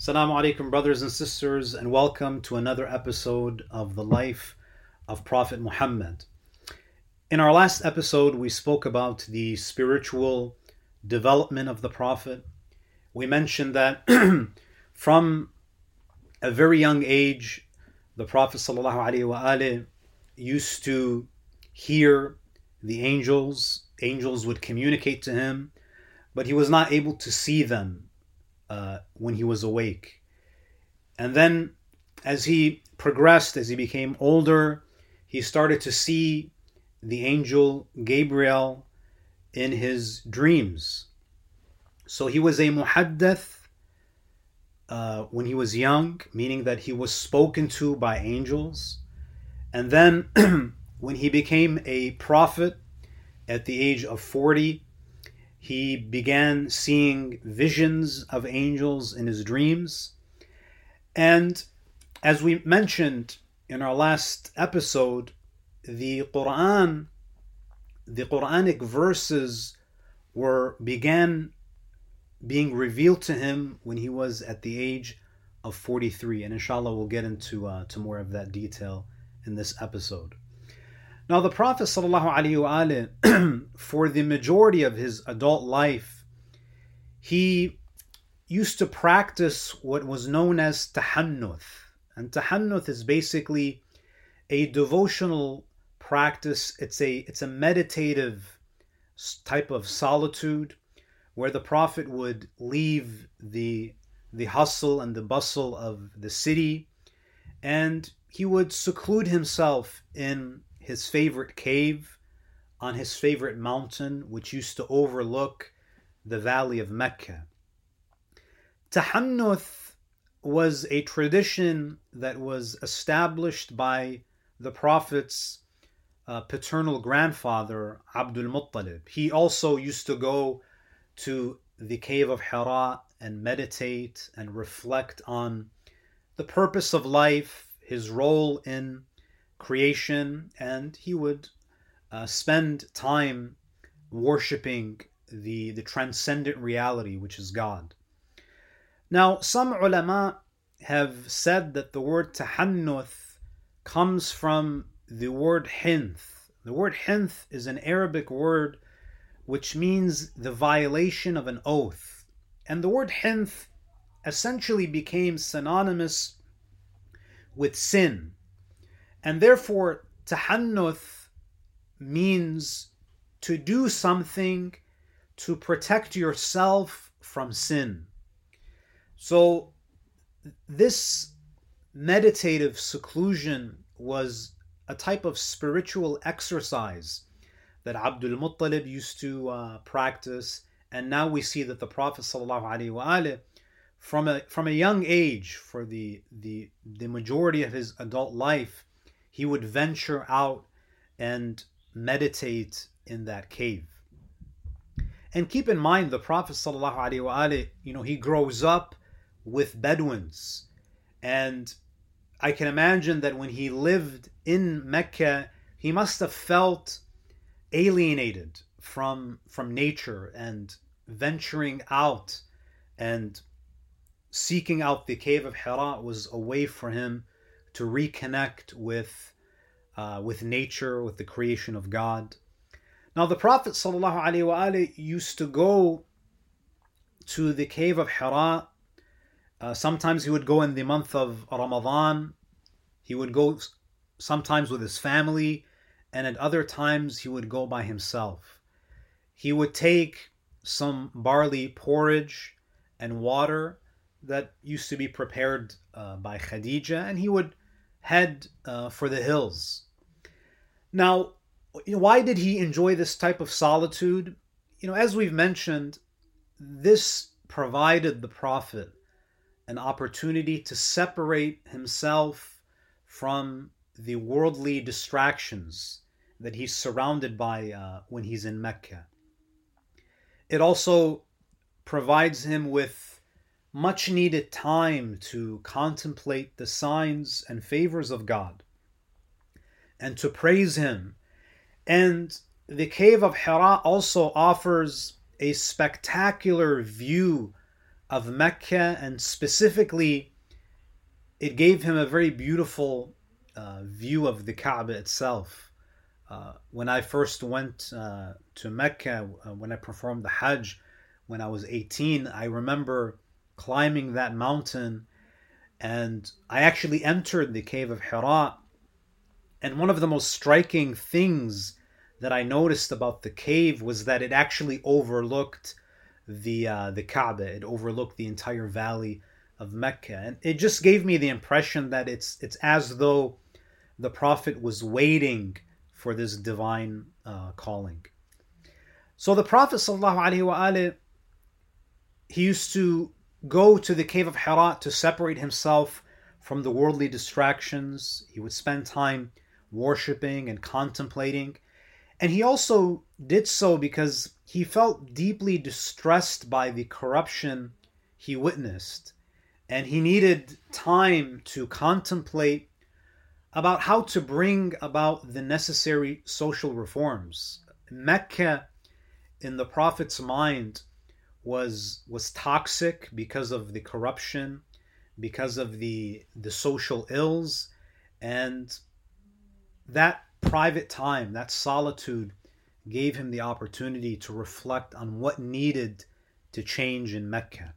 Assalamu alaikum, brothers and sisters, and welcome to another episode of the life of Prophet Muhammad. In our last episode, we spoke about the spiritual development of the Prophet. We mentioned that from a very young age, the Prophet used to hear the angels. Angels would communicate to him, but he was not able to see them uh, when he was awake. And then, as he progressed, as he became older, he started to see the angel Gabriel in his dreams. So he was a muhaddath uh, when he was young, meaning that he was spoken to by angels. And then when he became a prophet at the age of 40, he began seeing visions of angels in his dreams. And as we mentioned in our last episode, the Quran, the Quranic verses were began being revealed to him when he was at the age of 43 and inshallah we'll get into uh, to more of that detail in this episode now, the Prophet ﷺ, for the majority of his adult life, he used to practice what was known as tahannuth. And tahannuth is basically a devotional practice. It's a it's a meditative type of solitude where the Prophet would leave the the hustle and the bustle of the city and he would seclude himself in his favorite cave on his favorite mountain, which used to overlook the valley of Mecca. Tahannuth was a tradition that was established by the Prophet's uh, paternal grandfather, Abdul Muttalib. He also used to go to the cave of Hira and meditate and reflect on the purpose of life, his role in creation, and he would uh, spend time worshiping the, the transcendent reality, which is God. Now, some ulama have said that the word tahannuth comes from the word hinth. The word hinth is an Arabic word which means the violation of an oath. And the word hinth essentially became synonymous with sin. And therefore, tahannuth means to do something to protect yourself from sin. So, this meditative seclusion was a type of spiritual exercise that Abdul Muttalib used to uh, practice. And now we see that the Prophet ﷺ, from a from a young age, for the the the majority of his adult life, he would venture out and meditate in that cave. And keep in mind, the Prophet ﷺ, you know, he grows up with Bedouins. And I can imagine that when he lived in Mecca, he must have felt alienated from, from nature and venturing out and seeking out the cave of Hira was a way for him to reconnect with uh, with nature, with the creation of God. Now, the Prophet ﷺ used to go to the cave of Hira. Uh, sometimes he would go in the month of Ramadan. He would go sometimes with his family, and at other times he would go by himself. He would take some barley porridge and water that used to be prepared uh, by Khadija, and he would head uh, for the hills. Now, why did he enjoy this type of solitude? You know, as we've mentioned, this provided the prophet an opportunity to separate himself from the worldly distractions that he's surrounded by uh, when he's in Mecca. It also provides him with much needed time to contemplate the signs and favors of God and to praise Him. And the cave of Hira also offers a spectacular view of Mecca, and specifically, it gave him a very beautiful uh, view of the Kaaba itself. Uh, when I first went uh, to Mecca, uh, when I performed the Hajj when I was 18, I remember climbing that mountain and I actually entered the cave of Hira. And one of the most striking things that I noticed about the cave was that it actually overlooked the uh, the Kaaba. It overlooked the entire valley of Mecca, and it just gave me the impression that it's it's as though the Prophet was waiting for this divine uh, calling. So the Prophet he used to go to the cave of Hira to separate himself from the worldly distractions. He would spend time worshiping and contemplating. And he also did so because he felt deeply distressed by the corruption he witnessed. And he needed time to contemplate about how to bring about the necessary social reforms. Mecca, in the Prophet's mind, was was toxic because of the corruption, because of the the social ills, and that private time, that solitude, gave him the opportunity to reflect on what needed to change in Mecca.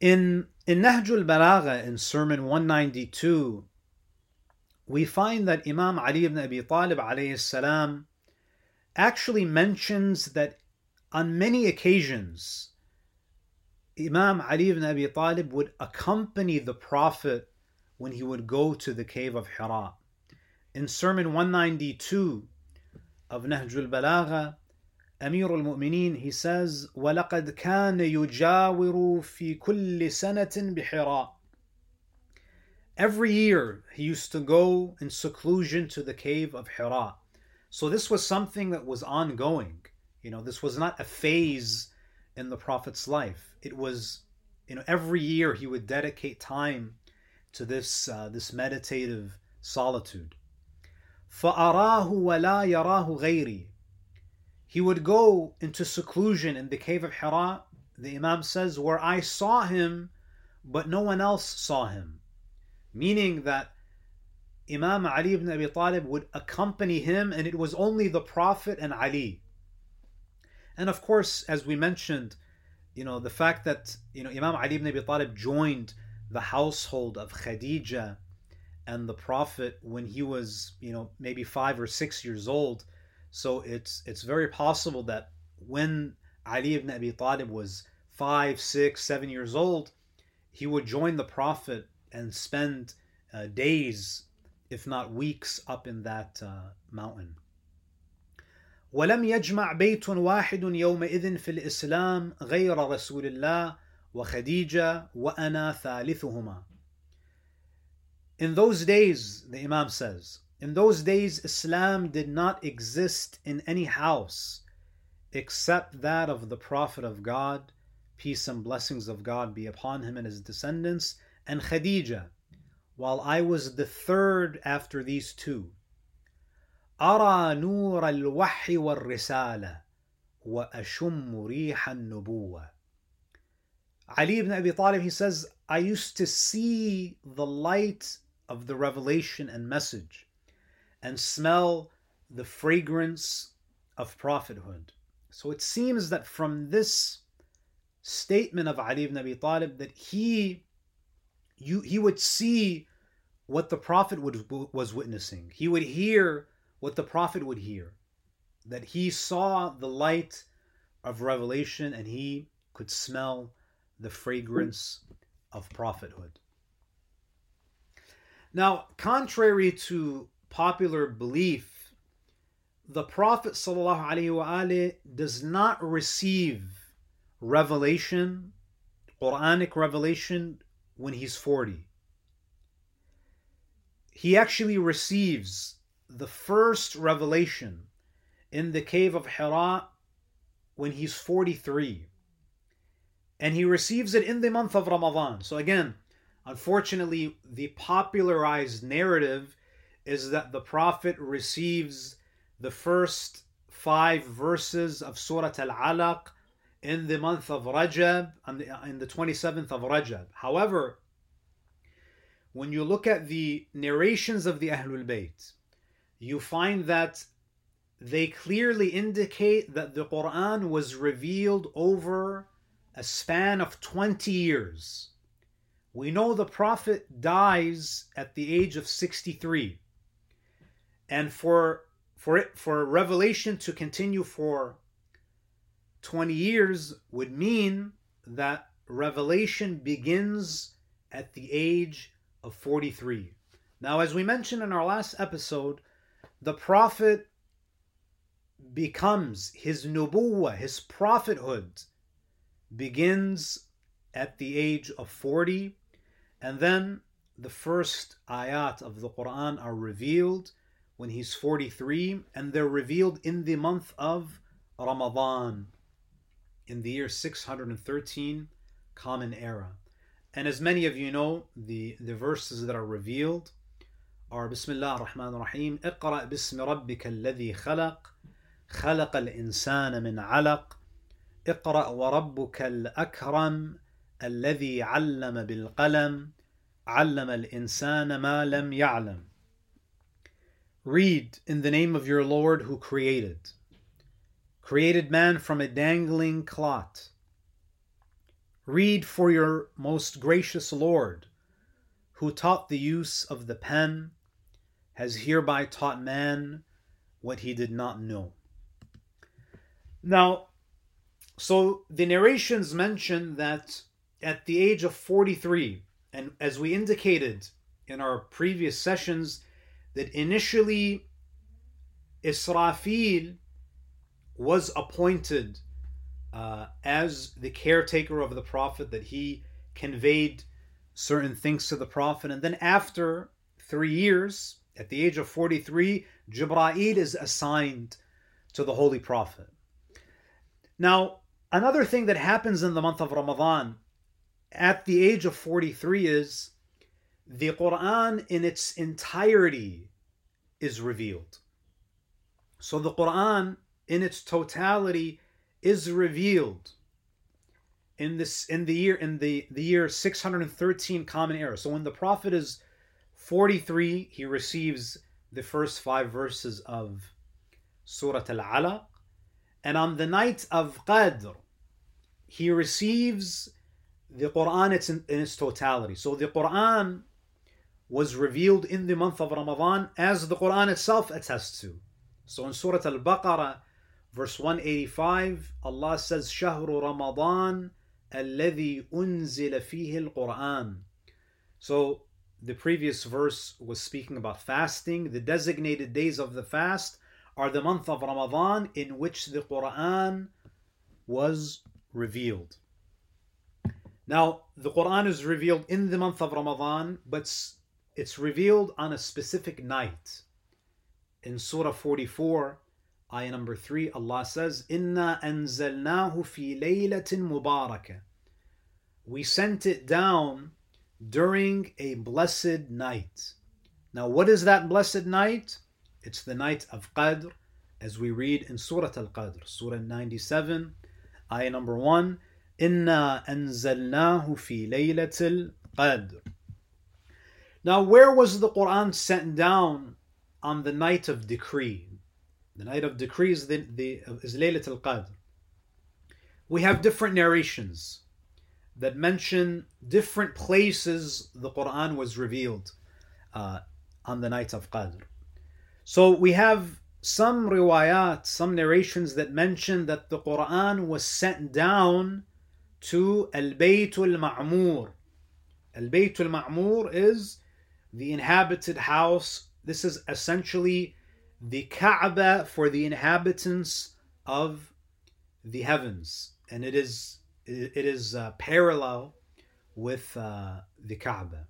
In in Nahjul Balagha in Sermon 192, we find that Imam Ali ibn Abi Talib alayhi salam actually mentions that on many occasions Imam Ali ibn Abi Talib would accompany the Prophet when he would go to the cave of Hira. In Sermon 192 of Nahjul Balagha, Amir al-Mu'mineen, he says, وَلَقَدْ كَانَ يُجَاوِرُ فِي كُلِّ سَنَةٍ بِحِرَاءٍ Every year he used to go in seclusion to the cave of Hira. So this was something that was ongoing. You know, this was not a phase in the Prophet's life. It was, you know, every year he would dedicate time to this uh, this meditative solitude. فَأَرَاهُ وَلَا يَرَاهُ غَيْرِي He would go into seclusion in the cave of Hira, the Imam says, where I saw him, but no one else saw him. Meaning that Imam Ali ibn Abi Talib would accompany him, and it was only the Prophet and Ali. And of course, as we mentioned, you know, the fact that, you know, Imam Ali ibn Abi Talib joined the household of Khadija and the Prophet when he was, you know, maybe five or six years old. So it's it's very possible that when Ali ibn Abi Talib was five, six, seven years old, he would join the Prophet and spend uh, days, if not weeks, up in that uh, mountain. ولم يجمع بيت واحد يومئذ في الإسلام غير رسول الله وخديجة وأنا ثالثهما. In those days, the Imam says, in those days Islam did not exist in any house except that of the Prophet of God, peace and blessings of God be upon him and his descendants, and Khadija, while I was the third after these two. أرى نور الوحي والرسالة وأشم ريح النبوة. Ali ibn Abi Talib, he says, I used to see the light of the revelation and message and smell the fragrance of prophethood. So it seems that from this statement of Ali ibn Abi Talib that he you, he would see what the prophet would, was witnessing. He would hear what the prophet would hear that he saw the light of revelation and he could smell the fragrance of prophethood. Now, contrary to popular belief, the Prophet ﷺ does not receive revelation, Quranic revelation, when he's 40. He actually receives the first revelation in the cave of Hira when he's 43. And he receives it in the month of Ramadan. So, again, unfortunately, the popularized narrative is that the Prophet receives the first five verses of Surah Al Alaq in the month of Rajab, in the 27th of Rajab. However, when you look at the narrations of the Ahlul Bayt, you find that they clearly indicate that the Quran was revealed over a span of 20 years. We know the Prophet dies at the age of 63. And for for it for revelation to continue for 20 years would mean that revelation begins at the age of 43. Now, as we mentioned in our last episode, the prophet becomes his nubuwa, his prophethood, begins at the age of 40, and then the first ayat of the Quran are revealed when he's 43, and they're revealed in the month of Ramadan in the year 613 Common Era. And as many of you know, the, the verses that are revealed are Bismillah ar-Rahman ar-Rahim اقرأ باسم ربك الذي خلق خلق الإنسان من علق اقرأ وربك الأكرم الذي علم بالقلم علم الإنسان ما لم يعلم Read in the name of your Lord who created created man from a dangling clot. Read for your most gracious Lord, who taught the use of the pen, has hereby taught man what he did not know. Now, so the narrations mention that at the age of 43, and as we indicated in our previous sessions, that initially Israfil was appointed uh, as the caretaker of the Prophet, that he conveyed certain things to the Prophet. And then after three years, at the age of 43, Jibra'il is assigned to the Holy Prophet. Now, another thing that happens in the month of Ramadan at the age of 43 is the Quran in its entirety is revealed. So the Quran in its totality is revealed in this in the year in the, the year 613 common era. So when the Prophet is 43, he receives the first five verses of Surah Al-Alaq. And on the night of Qadr, he receives the Quran in, in its totality. So the Quran was revealed in the month of Ramadan as the Quran itself attests to. So in Surah Al Baqarah, verse 185, Allah says, شهر رمضان الذي أنزل فيه القرآن. So the previous verse was speaking about fasting. The designated days of the fast are the month of Ramadan in which the Quran was revealed. Now, the Quran is revealed in the month of Ramadan, but it's revealed on a specific night. In Surah 44, ayah number 3, Allah says, Inna anzalnahu fi laylatin mubarakah. We sent it down during a blessed night. Now, what is that blessed night? It's the night of Qadr, as we read in Surah Al Qadr, Surah 97, ayah number 1. Inna anzalnahu fi laylatil qadr. Now, where was the Quran sent down on the night of decree? The night of decree is, the, the, is Laylat al Qadr. We have different narrations that mention different places the Quran was revealed uh, on the night of Qadr. So we have some riwayat, some narrations that mention that the Quran was sent down to Al Baytul Ma'mur. Al Baytul Ma'mur is the inhabited house. This is essentially the Kaaba for the inhabitants of the heavens, and it is it is uh, parallel with uh, the Kaaba.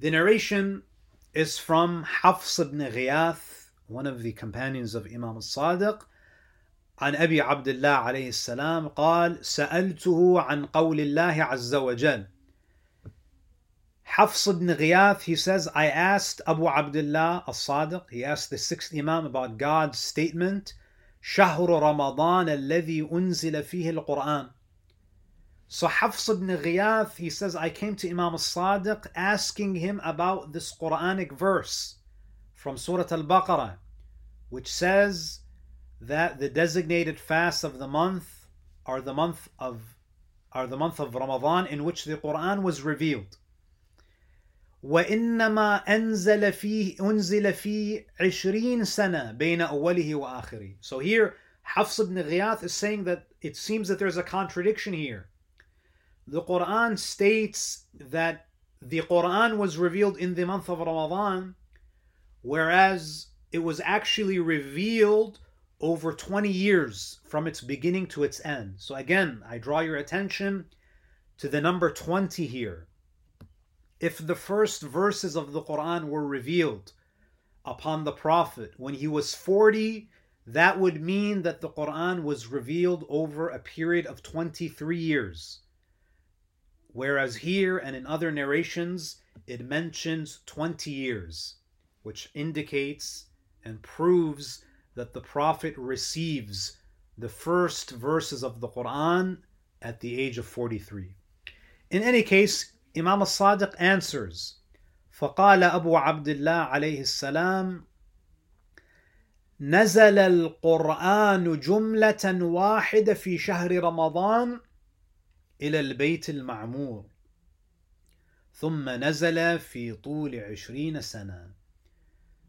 The narration is from Hafs ibn Ghiyath, one of the companions of Imam al-Sadiq, عن أبي عبد الله عليه السلام قال سألته عن قول الله عز وجل Hafs ibn Ghiyath, he says, I asked Abu Abdullah al-Sadiq, he asked the sixth Imam about God's statement, شهر رمضان الذي أنزل فيه القرآن So Hafs ibn Ghiyath, he says, I came to Imam al-Sadiq asking him about this Quranic verse from Surah Al-Baqarah, which says that the designated fasts of the month are the month of are the month of Ramadan in which the Quran was revealed. وإنما أنزل فيه أنزل فيه عشرين سنة بين أوله وآخره. So here Hafs ibn Ghiyath is saying that it seems that there's a contradiction here. The Quran states that the Quran was revealed in the month of Ramadan, whereas it was actually revealed over 20 years from its beginning to its end. So again, I draw your attention to the number 20 here. If the first verses of the Quran were revealed upon the Prophet when he was 40, that would mean that the Quran was revealed over a period of 23 years. Whereas here and in other narrations, it mentions 20 years, which indicates and proves that the Prophet receives the first verses of the Quran at the age of 43. In any case, Imam al-Sadiq answers, فقال أبو عبد الله عليه السلام نزل القرآن جملة واحدة في شهر رمضان إلى البيت المعمور ثم نزل في طول عشرين سنة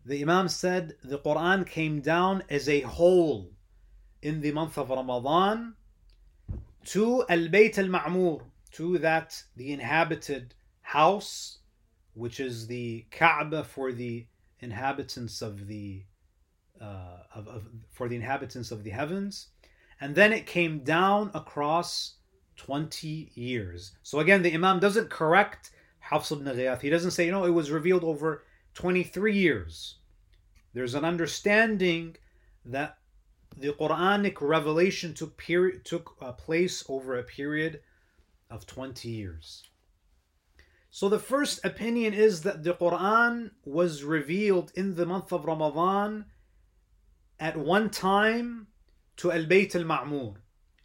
the Imam said the Quran came down as a whole in the month of Ramadan to Al Bayt al Ma'mur, to that the inhabited house, which is the Kaaba for the inhabitants of the uh, of, of, for the inhabitants of the heavens, and then it came down across 20 years. So again, the Imam doesn't correct Hafs ibn Ghiyath. He doesn't say, you know, it was revealed over 23 years. There's an understanding that the Quranic revelation took period took uh, place over a period of 20 years. So the first opinion is that the Quran was revealed in the month of Ramadan at one time to Al Bayt al Ma'mur.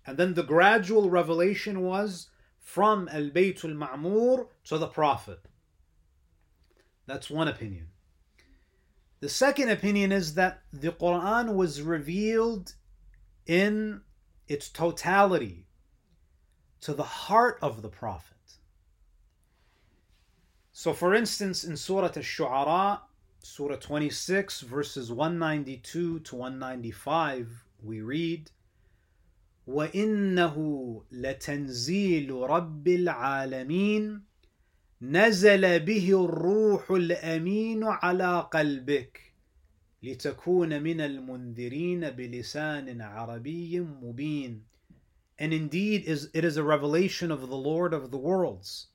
And then the gradual revelation was from Al Bayt al Ma'mur to the Prophet. That's one opinion. The second opinion is that the Quran was revealed in its totality to the heart of the Prophet. So, for instance, in Surah Al-Shu'ara, Surah 26, verses 192 to 195, we read, وإنه لتنزيل رب العالمين نزل به الروح الامين على قلبك لتكون من المنذرين بلسان عربي مبين and indeed is it is a revelation of the lord of the worlds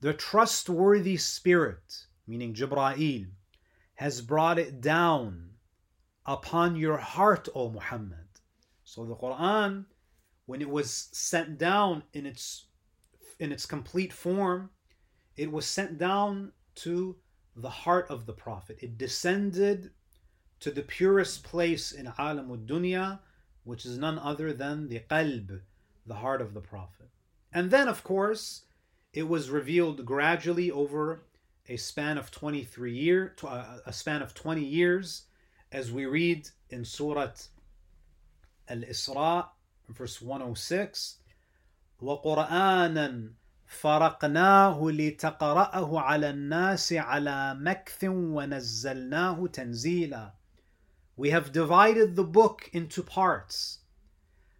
the trustworthy spirit meaning jibra'il has brought it down upon your heart o muhammad so the quran when it was sent down in its in its complete form it was sent down to the heart of the Prophet. It descended to the purest place in Alamud Dunya, which is none other than the qalb, the heart of the Prophet. And then, of course, it was revealed gradually over a span of 23 year, uh, a span of 20 years, as we read in Surah Al-Isra, verse 106, وَقُرْآنًا فرقناه لتقرأه على الناس على مكث ونزلناه تنزيلا we have divided the book into parts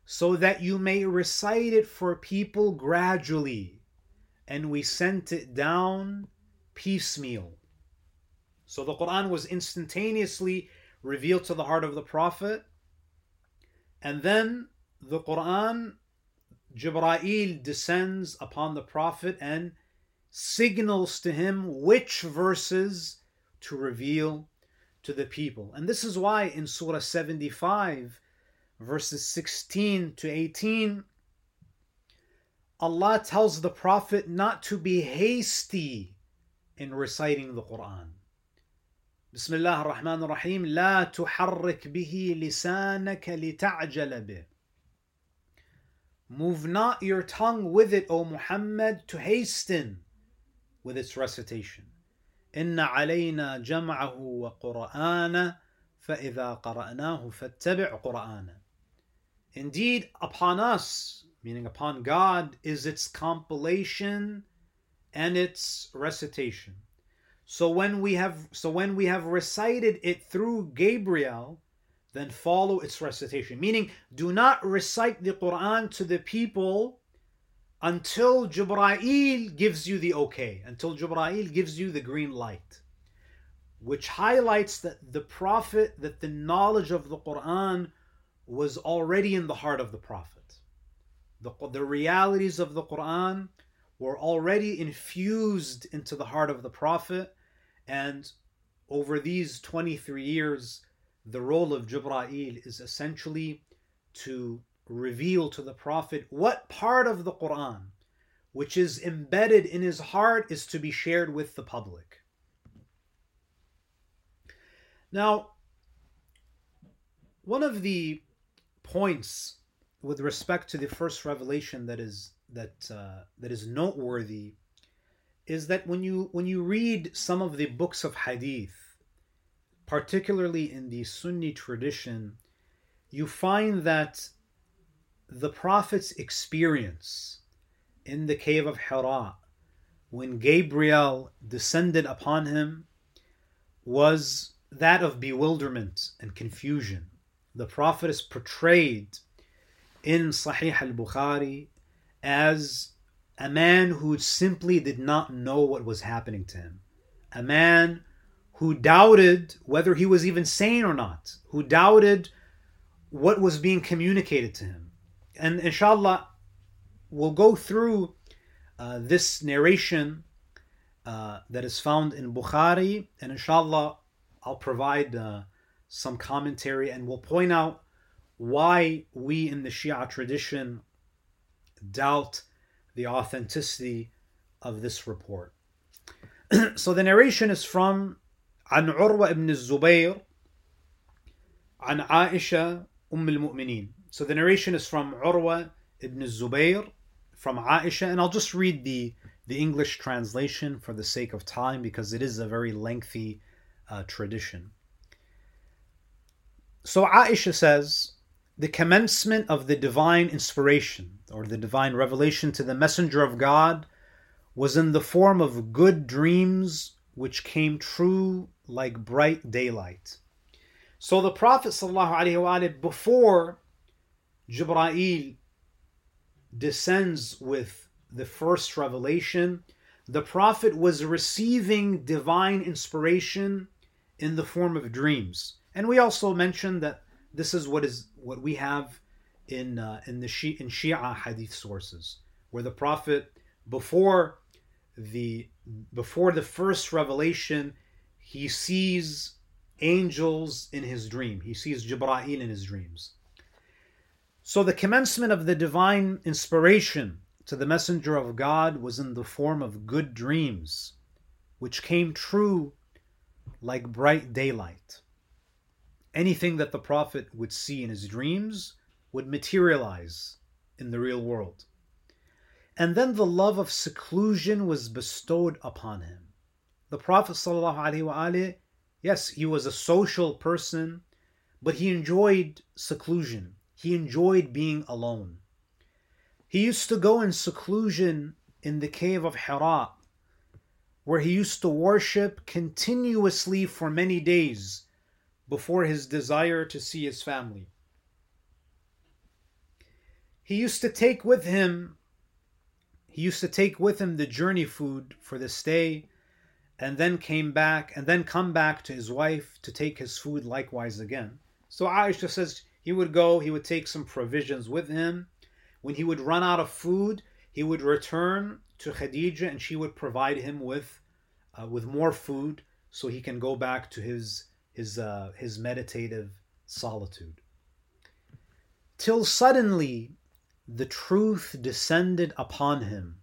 so that you may recite it for people gradually and we sent it down piecemeal. So the Quran was instantaneously revealed to the heart of the Prophet and then the Quran Jibra'il descends upon the Prophet and signals to him which verses to reveal to the people. And this is why in Surah 75, verses 16 to 18, Allah tells the Prophet not to be hasty in reciting the Quran. بسم الله الرحمن الرحيم لا تحرك به لسانك لتعجل به Move not your tongue with it, O Muhammad, to hasten with its recitation. إن علينا جمعه وقرآنه فإذا قرأناه فاتبع قرآنه. Indeed, upon us, meaning upon God, is its compilation and its recitation. So when we have so when we have recited it through Gabriel, then follow its recitation. Meaning, do not recite the Quran to the people until Jibra'il gives you the okay, until Jibra'il gives you the green light. Which highlights that the Prophet, that the knowledge of the Quran was already in the heart of the Prophet. The, the realities of the Quran were already infused into the heart of the Prophet, and over these 23 years, the role of Jibra'il is essentially to reveal to the Prophet what part of the Quran, which is embedded in his heart, is to be shared with the public. Now, one of the points with respect to the first revelation that is that uh, that is noteworthy is that when you when you read some of the books of hadith particularly in the Sunni tradition, you find that the Prophet's experience in the cave of Hira, when Gabriel descended upon him, was that of bewilderment and confusion. The Prophet is portrayed in Sahih al Bukhari as a man who simply did not know what was happening to him, a man who doubted whether he was even sane or not, who doubted what was being communicated to him And inshallah, we'll go through uh, this narration uh, that is found in Bukhari, and inshallah, I'll provide uh, some commentary and we'll point out why we in the Shia tradition doubt the authenticity of this report. so the narration is from عن عروة بن الزبير عن عائشة أم المؤمنين so the narration is from Urwa ibn Zubayr from Aisha and I'll just read the the English translation for the sake of time because it is a very lengthy uh, tradition. So Aisha says, the commencement of the divine inspiration or the divine revelation to the messenger of God was in the form of good dreams which came true like bright daylight. So the Prophet before Jibra'il descends with the first revelation, the Prophet was receiving divine inspiration in the form of dreams. And we also mentioned that this is what is what we have in uh, in the Shi- in Shia hadith sources, where the Prophet before the before the first revelation he sees angels in his dream. He sees Jibra'il in his dreams. So the commencement of the divine inspiration to the messenger of God was in the form of good dreams, which came true like bright daylight. Anything that the prophet would see in his dreams would materialize in the real world. And then the love of seclusion was bestowed upon him the Prophet ﷺ, yes, he was a social person, but he enjoyed seclusion. He enjoyed being alone. He used to go in seclusion in the cave of Hira, where he used to worship continuously for many days before his desire to see his family. He used to take with him he used to take with him the journey food for the stay and then came back and then come back to his wife to take his food likewise again. So Aisha says he would go, he would take some provisions with him. When he would run out of food, he would return to Khadija and she would provide him with uh, with more food so he can go back to his his uh, his meditative solitude. Till suddenly the truth descended upon him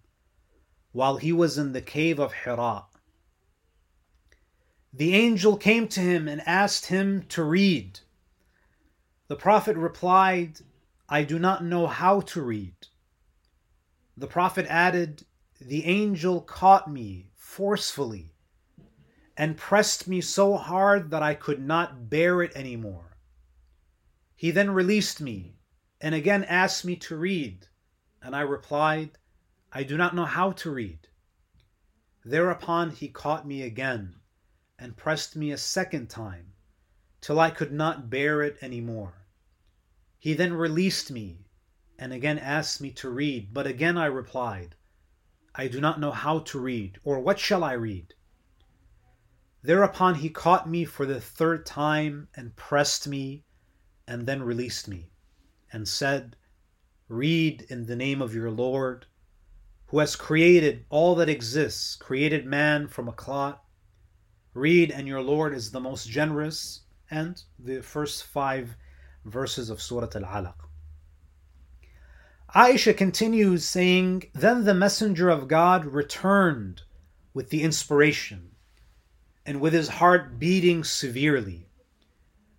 while he was in the cave of Hira the angel came to him and asked him to read. The Prophet replied, I do not know how to read. The Prophet added, The angel caught me forcefully and pressed me so hard that I could not bear it any more. He then released me and again asked me to read, and I replied, I do not know how to read. Thereupon he caught me again and pressed me a second time till I could not bear it any more. He then released me and again asked me to read, but again I replied, I do not know how to read, or what shall I read? Thereupon he caught me for the third time and pressed me and then released me and said, Read in the name of your Lord, who has created all that exists, created man from a clot. Read, and your Lord is the most generous. And the first five verses of Surah Al Alaq. Aisha continues saying, Then the Messenger of God returned with the inspiration and with his heart beating severely.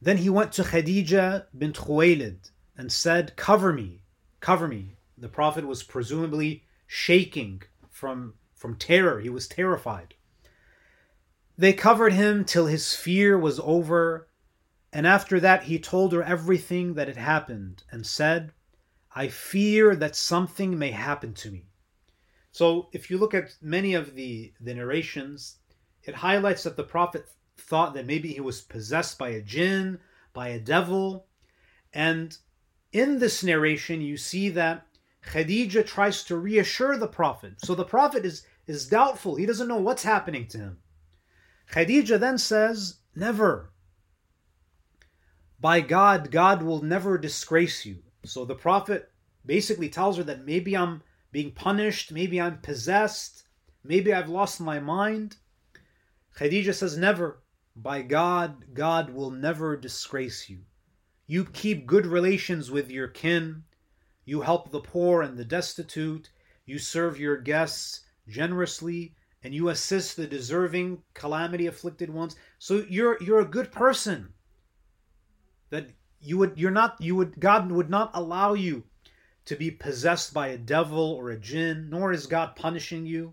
Then he went to Khadija bint Khuwaylid and said, Cover me, cover me. The Prophet was presumably shaking from, from terror. He was terrified. They covered him till his fear was over, and after that he told her everything that had happened and said, I fear that something may happen to me. So if you look at many of the, the narrations, it highlights that the prophet thought that maybe he was possessed by a jinn, by a devil. And in this narration, you see that Khadija tries to reassure the prophet. So the prophet is, is doubtful. He doesn't know what's happening to him. Khadija then says, Never. By God, God will never disgrace you. So the prophet basically tells her that maybe I'm being punished, maybe I'm possessed, maybe I've lost my mind. Khadija says, Never. By God, God will never disgrace you. You keep good relations with your kin. You help the poor and the destitute. You serve your guests generously and you assist the deserving calamity afflicted ones. So you're you're a good person. That you would you're not you would God would not allow you to be possessed by a devil or a jinn, nor is God punishing you.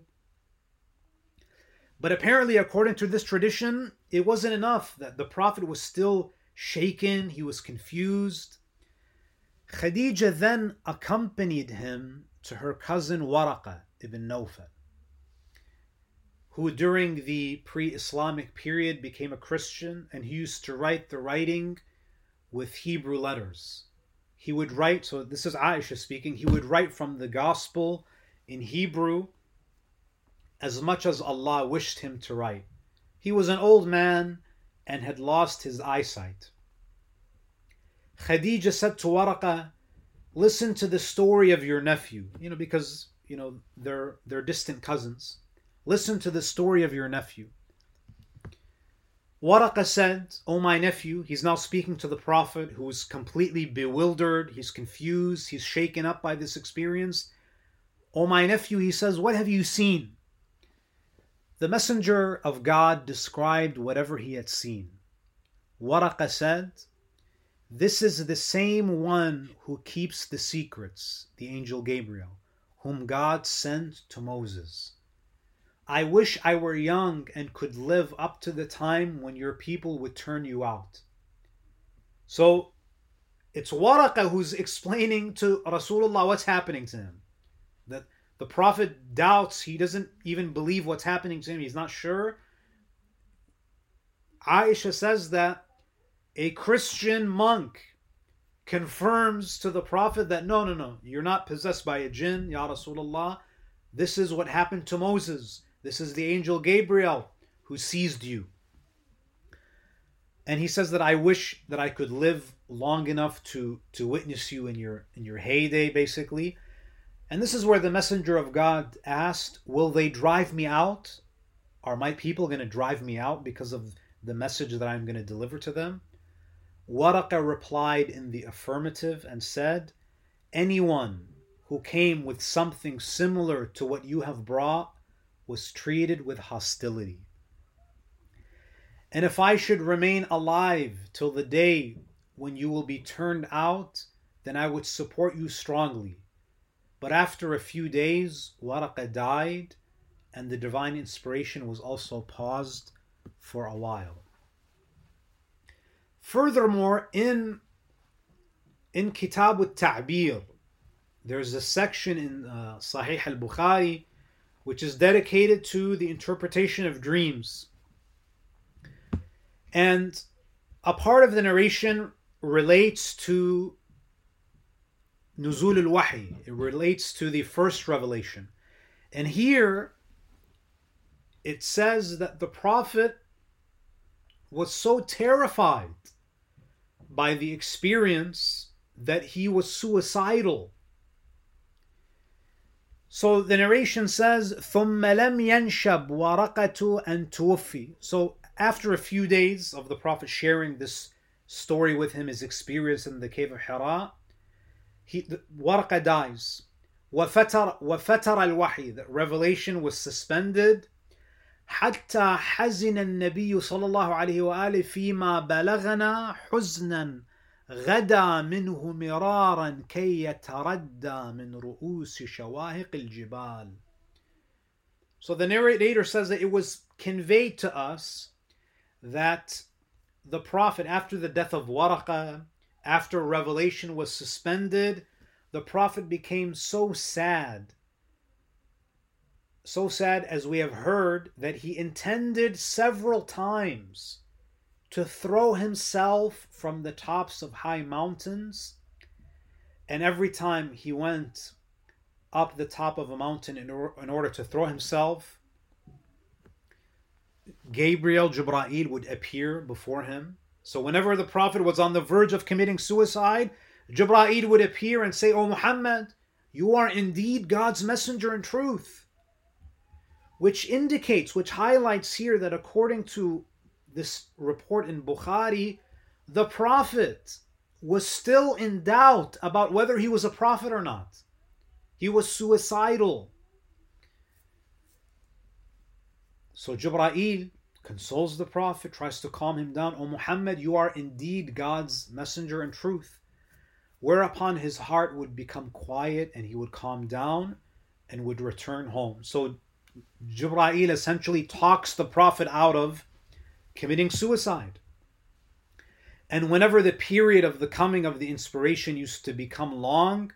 But apparently, according to this tradition, it wasn't enough that the Prophet was still shaken, he was confused. Khadija then accompanied him to her cousin Waraqa ibn Nawfal, who during the pre Islamic period became a Christian and he used to write the writing with Hebrew letters. He would write, so this is Aisha speaking, he would write from the Gospel in Hebrew as much as Allah wished him to write. He was an old man and had lost his eyesight. Khadija said to Waraqa, Listen to the story of your nephew, you know, because, you know, they're, they're distant cousins. Listen to the story of your nephew. Waraqa said, Oh, my nephew, he's now speaking to the Prophet who is completely bewildered, he's confused, he's shaken up by this experience. Oh, my nephew, he says, What have you seen? The Messenger of God described whatever he had seen. Waraqa said, This is the same one who keeps the secrets, the angel Gabriel, whom God sent to Moses. I wish I were young and could live up to the time when your people would turn you out. So it's Waraqa who's explaining to Rasulullah what's happening to him. That the Prophet doubts, he doesn't even believe what's happening to him, he's not sure. Aisha says that a Christian monk confirms to the Prophet that no, no, no, you're not possessed by a jinn, Ya Rasulullah. This is what happened to Moses. This is the angel Gabriel who seized you. And he says that I wish that I could live long enough to to witness you in your in your heyday, basically. And this is where the messenger of God asked, Will they drive me out? Are my people going to drive me out because of the message that I'm going to deliver to them? Waraqa replied in the affirmative and said, Anyone who came with something similar to what you have brought was treated with hostility. And if I should remain alive till the day when you will be turned out, then I would support you strongly. But after a few days, Waraqa died, and the divine inspiration was also paused for a while. Furthermore, in in Kitab al-Ta'bir, there's a section in uh, Sahih al-Bukhari which is dedicated to the interpretation of dreams. And a part of the narration relates to Nuzul al-Wahi. It relates to the first revelation. And here it says that the prophet was so terrified by the experience that he was suicidal. So the narration says, ثُمَّ لَمْ يَنْشَبْ وَرَقَةُ أَن تُوفِي So after a few days of the Prophet sharing this story with him, his experience in the cave of Hira, he, Waraqa dies. وَفَتَرَ, وَفَتَرَ الْوَحِي The revelation was suspended حتى حزن النبي صلى الله عليه وآله فيما بلغنا حزنا غدا منه مرارا كي يتردى من رؤوس شواهق الجبال. So the narrator says that it was conveyed to us that the Prophet, after the death of Waraqa, after revelation was suspended, the Prophet became so sad, so sad as we have heard that he intended several times to throw himself from the tops of high mountains. And every time he went up the top of a mountain in, or, in order to throw himself, Gabriel, Jibra'il would appear before him. So whenever the Prophet was on the verge of committing suicide, Jibra'il would appear and say, O Muhammad, you are indeed God's messenger in truth which indicates, which highlights here that according to this report in Bukhari, the Prophet was still in doubt about whether he was a prophet or not. He was suicidal. So Jibra'il consoles the Prophet, tries to calm him down. O Muhammad, you are indeed God's messenger in truth. Whereupon his heart would become quiet and he would calm down and would return home. So Jibra'il essentially talks the Prophet out of committing suicide. And whenever the period of the coming of the inspiration used to become long,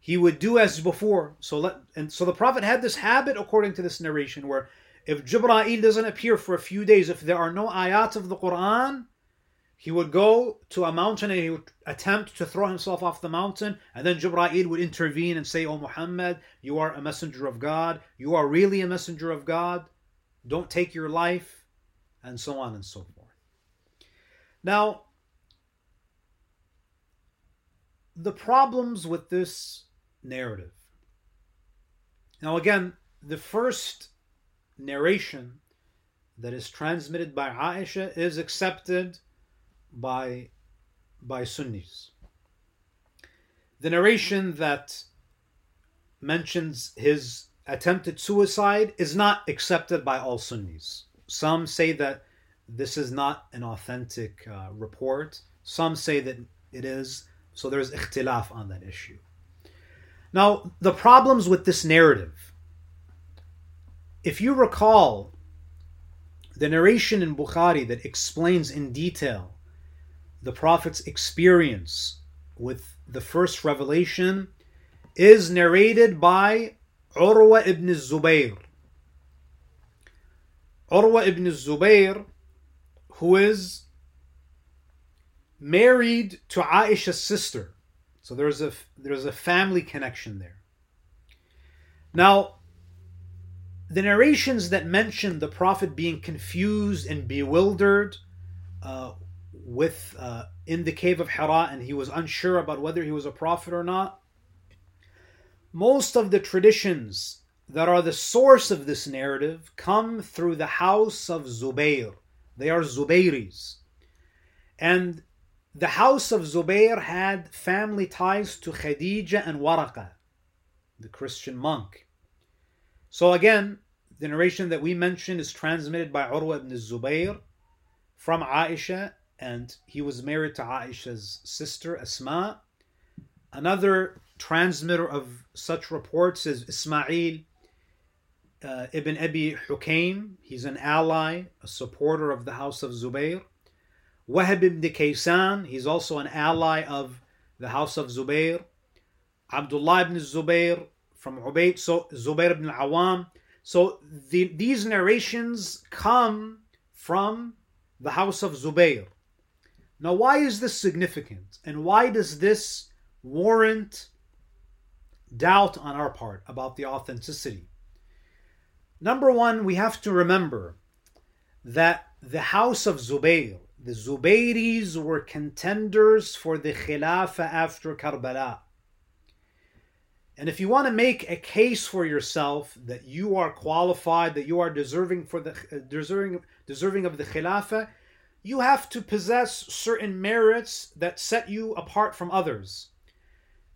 he would do as before. So let and so the Prophet had this habit, according to this narration, where if Jibra'il doesn't appear for a few days, if there are no ayat of the Quran, he would go to a mountain and he would attempt to throw himself off the mountain, and then Jibra'il would intervene and say, Oh Muhammad, you are a messenger of God, you are really a messenger of God, don't take your life, and so on and so forth. Now, the problems with this narrative. Now, again, the first narration that is transmitted by Aisha is accepted by by Sunnis. The narration that mentions his attempted suicide is not accepted by all Sunnis. Some say that this is not an authentic uh, report. Some say that it is. So there's ikhtilaf on that issue. Now, the problems with this narrative. If you recall the narration in Bukhari that explains in detail the Prophet's experience with the first revelation is narrated by Urwa ibn Zubayr. Urwa ibn Zubayr, who is married to Aisha's sister. So there's a there's a family connection there. Now, the narrations that mention the Prophet being confused and bewildered uh, with uh, in the cave of Hira and he was unsure about whether he was a prophet or not. Most of the traditions that are the source of this narrative come through the house of Zubayr. They are Zubayris. And the house of Zubayr had family ties to Khadija and Waraqa, the Christian monk. So again, the narration that we mentioned is transmitted by Urwa ibn Zubayr from Aisha, and he was married to Aisha's sister Asma. Another transmitter of such reports is Ismail uh, ibn Abi Hukaym. He's an ally, a supporter of the house of Zubayr. Wahab ibn Kaysan, he's also an ally of the house of Zubayr. Abdullah ibn Zubayr from Ubayd, so Zubayr ibn Awam. So the, these narrations come from the house of Zubayr. Now, why is this significant? And why does this warrant doubt on our part about the authenticity? Number one, we have to remember that the house of Zubayr, the Zubayris were contenders for the Khilafah after Karbala. And if you want to make a case for yourself that you are qualified, that you are deserving for the uh, deserving deserving of the Khilafah, you have to possess certain merits that set you apart from others.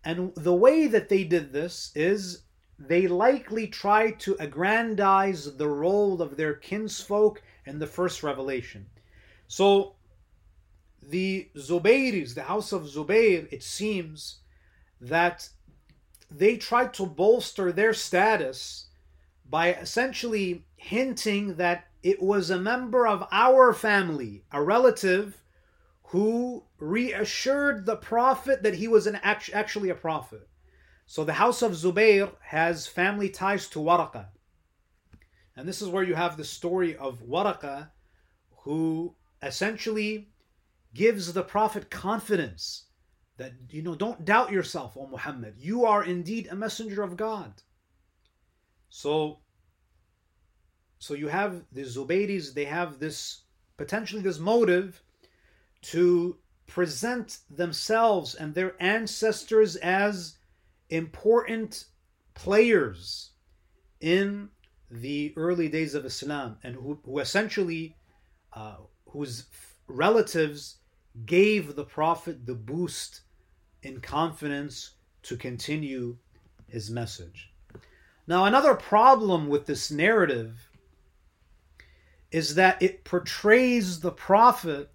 And the way that they did this is they likely tried to aggrandize the role of their kinsfolk in the first revelation. So the Zubayris, the house of Zubayr, it seems that they tried to bolster their status by essentially hinting that it was a member of our family, a relative, who reassured the prophet that he was an actually a prophet. So the house of Zubayr has family ties to Waraqa. And this is where you have the story of Waraqa, who essentially gives the Prophet confidence that, you know, don't doubt yourself, O Muhammad. You are indeed a messenger of God. So, so you have the Zubayris, they have this potentially this motive to present themselves and their ancestors as important players in the early days of Islam and who, who essentially, uh, whose relatives gave the Prophet the boost in confidence to continue his message. Now, another problem with this narrative is that it portrays the Prophet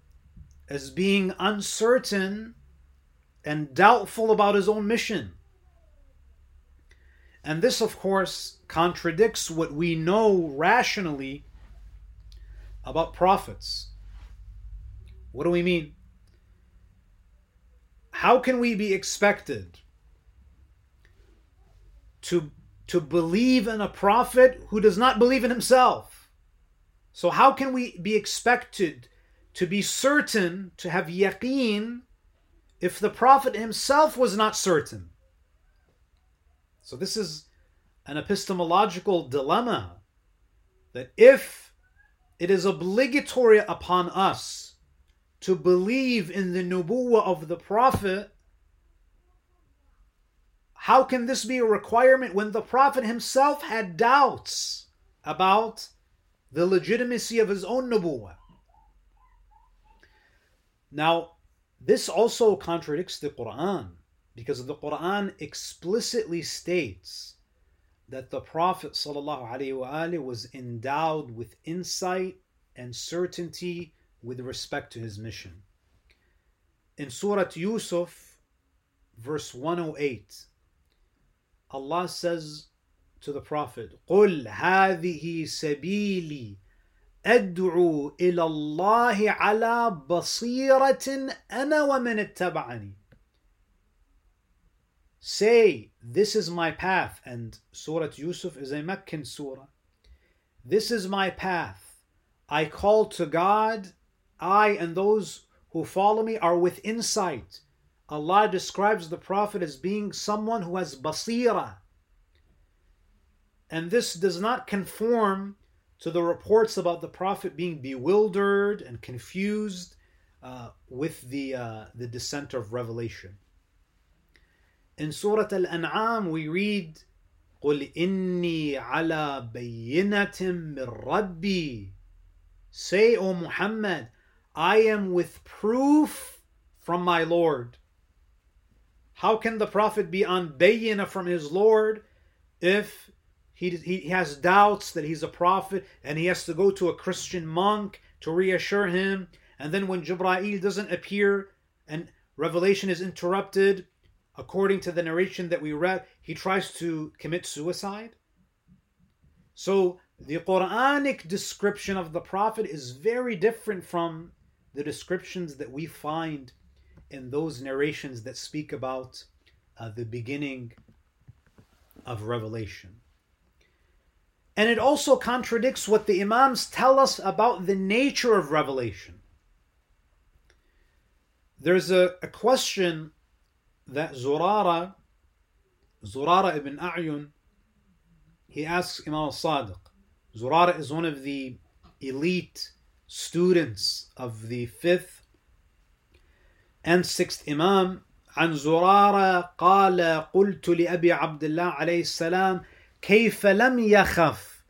as being uncertain and doubtful about his own mission. And this, of course, contradicts what we know rationally about prophets. What do we mean? How can we be expected to, to believe in a prophet who does not believe in himself? So, how can we be expected to be certain, to have yaqeen, if the prophet himself was not certain? So this is an epistemological dilemma that if it is obligatory upon us to believe in the nubuwa of the prophet, how can this be a requirement when the prophet himself had doubts about the legitimacy of his own nubuwa? Now, this also contradicts the Quran because the Quran explicitly states that the Prophet ﷺ was endowed with insight and certainty with respect to his mission. In Surah Yusuf, verse 108, Allah says to the Prophet, قُلْ هذه سبيلي أدعو إلى الله على بصيرة أنا ومن اتبعني Say, This is my path. And Surah Yusuf is a Meccan surah. This is my path. I call to God. I and those who follow me are with insight. Allah describes the Prophet as being someone who has basira. And this does not conform to the reports about the Prophet being bewildered and confused uh, with the, uh, the descent of revelation In Surah Al An'am, we read, قل إني على بينة من ربي. Say, O Muhammad, I am with proof from my Lord. How can the Prophet be on bayina from his Lord if he, he has doubts that he's a prophet and he has to go to a Christian monk to reassure him And then when Jibra'il doesn't appear and revelation is interrupted, according to the narration that we read, he tries to commit suicide. So the Quranic description of the Prophet is very different from the descriptions that we find in those narrations that speak about uh, the beginning of revelation. And it also contradicts what the Imams tell us about the nature of revelation. There's a, a question that Zurara, Zurara ibn A'yun, he asks Imam al-Sadiq. Zurara is one of the elite students of the fifth and sixth Imam. عن زرارة قال قلت لأبي عبد الله عليه السلام كيف لم يخف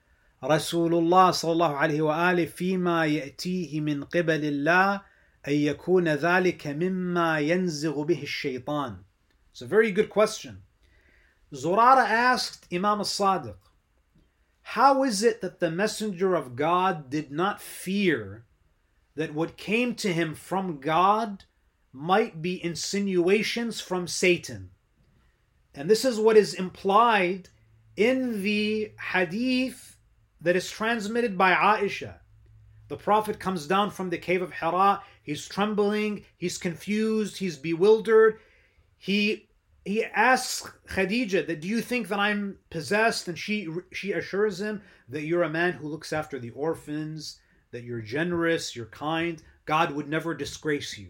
رسول الله صلى الله عليه وآله فيما يأتيه من قبل الله أن يكون ذلك مما ينزغ به الشيطان It's a very good question. Zurara asked Imam al-Sadiq, How is it that the Messenger of God did not fear that what came to him from God might be insinuations from Satan? And this is what is implied in the hadith that is transmitted by Aisha. The Prophet comes down from the cave of Hira. He's trembling, he's confused, he's bewildered. He he asks Khadija that do you think that I'm possessed and she she assures him that you're a man who looks after the orphans, that you're generous, you're kind, God would never disgrace you.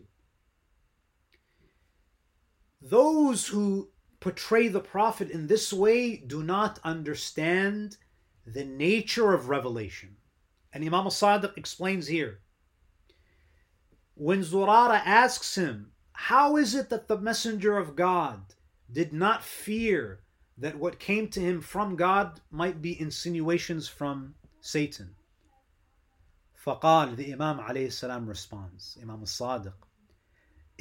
Those who portray the prophet in this way do not understand the nature of revelation. And Imam al-Sadiq explains here. When Zurara asks him, how is it that the messenger of God did not fear that what came to him from God might be insinuations from Satan? فقال the Imam عليه السلام responds Imam al-Sadiq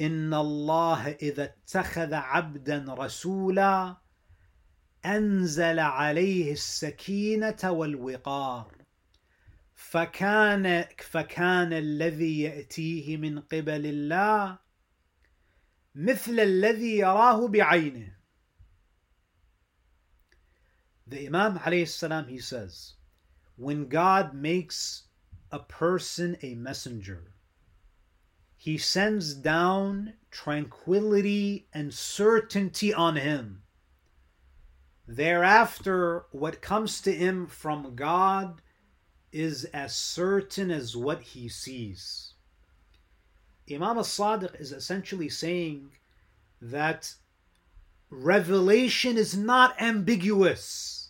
إن الله إذا اتخذ عبدا رسولا أنزل عليه السكينة والوقار فكان فكان الذي يأتيه من قبل الله مثل الذي يراه بعينه The Imam alayhi salam he says when God makes a person a messenger he sends down tranquility and certainty on him. Thereafter, what comes to him from God is as certain as what he sees. Imam al Sadiq is essentially saying that revelation is not ambiguous.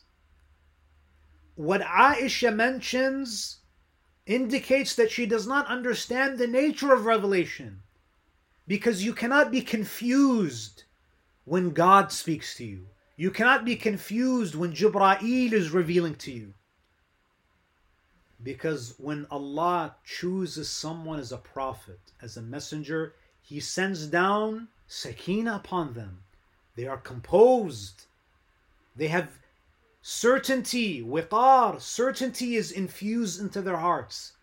What Aisha mentions indicates that she does not understand the nature of revelation because you cannot be confused when God speaks to you. You cannot be confused when Jibra'il is revealing to you. Because when Allah chooses someone as a prophet, as a messenger, He sends down sakina upon them. They are composed. They have certainty, wiqar, certainty is infused into their hearts.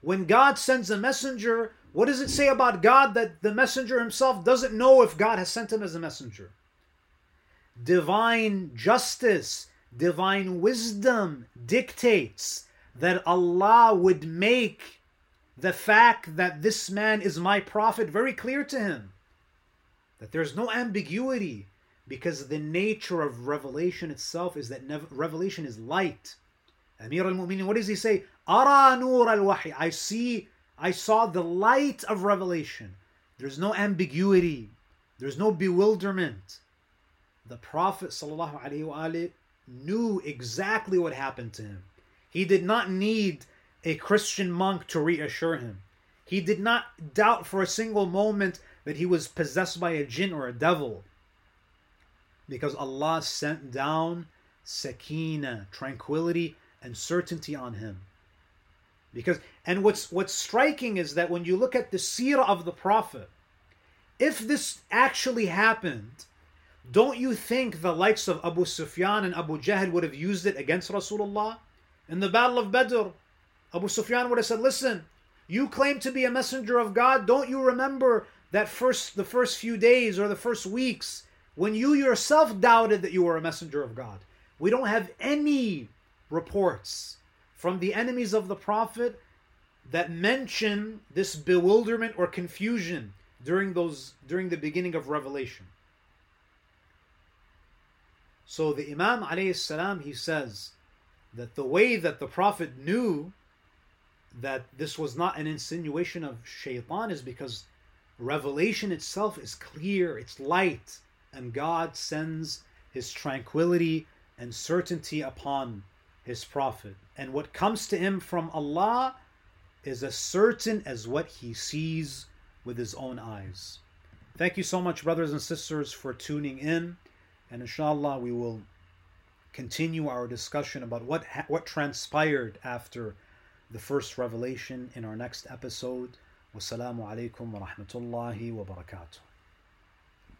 When God sends a messenger, what does it say about God that the messenger himself doesn't know if God has sent him as a messenger? Divine justice, divine wisdom dictates that Allah would make the fact that this man is my prophet very clear to him. That there's no ambiguity because the nature of revelation itself is that revelation is light. Amir al-Mu'minin, what does he say? Ara nur al-wahi. I see, I saw the light of revelation. There's no ambiguity. There's no bewilderment. The Prophet ﷺ knew exactly what happened to him. He did not need a Christian monk to reassure him. He did not doubt for a single moment that he was possessed by a jinn or a devil because Allah sent down sakina, tranquility and certainty on him. Because and what's what's striking is that when you look at the seerah of the Prophet, if this actually happened, don't you think the likes of Abu Sufyan and Abu Jahl would have used it against Rasulullah? In the Battle of Badr, Abu Sufyan would have said, Listen, You claim to be a messenger of God. Don't you remember that first the first few days or the first weeks when you yourself doubted that you were a messenger of God? We don't have any reports from the enemies of the prophet that mention this bewilderment or confusion during those during the beginning of revelation. So the Imam alayhi salam he says that the way that the Prophet knew that this was not an insinuation of shaitan is because revelation itself is clear, it's light, and God sends his tranquility and certainty upon his prophet. And what comes to him from Allah is as certain as what he sees with his own eyes. Thank you so much, brothers and sisters, for tuning in. And inshallah, we will continue our discussion about what, ha- what transpired after the first revelation in our next episode. Wassalamu alaikum wa rahmatullahi wa barakatuh.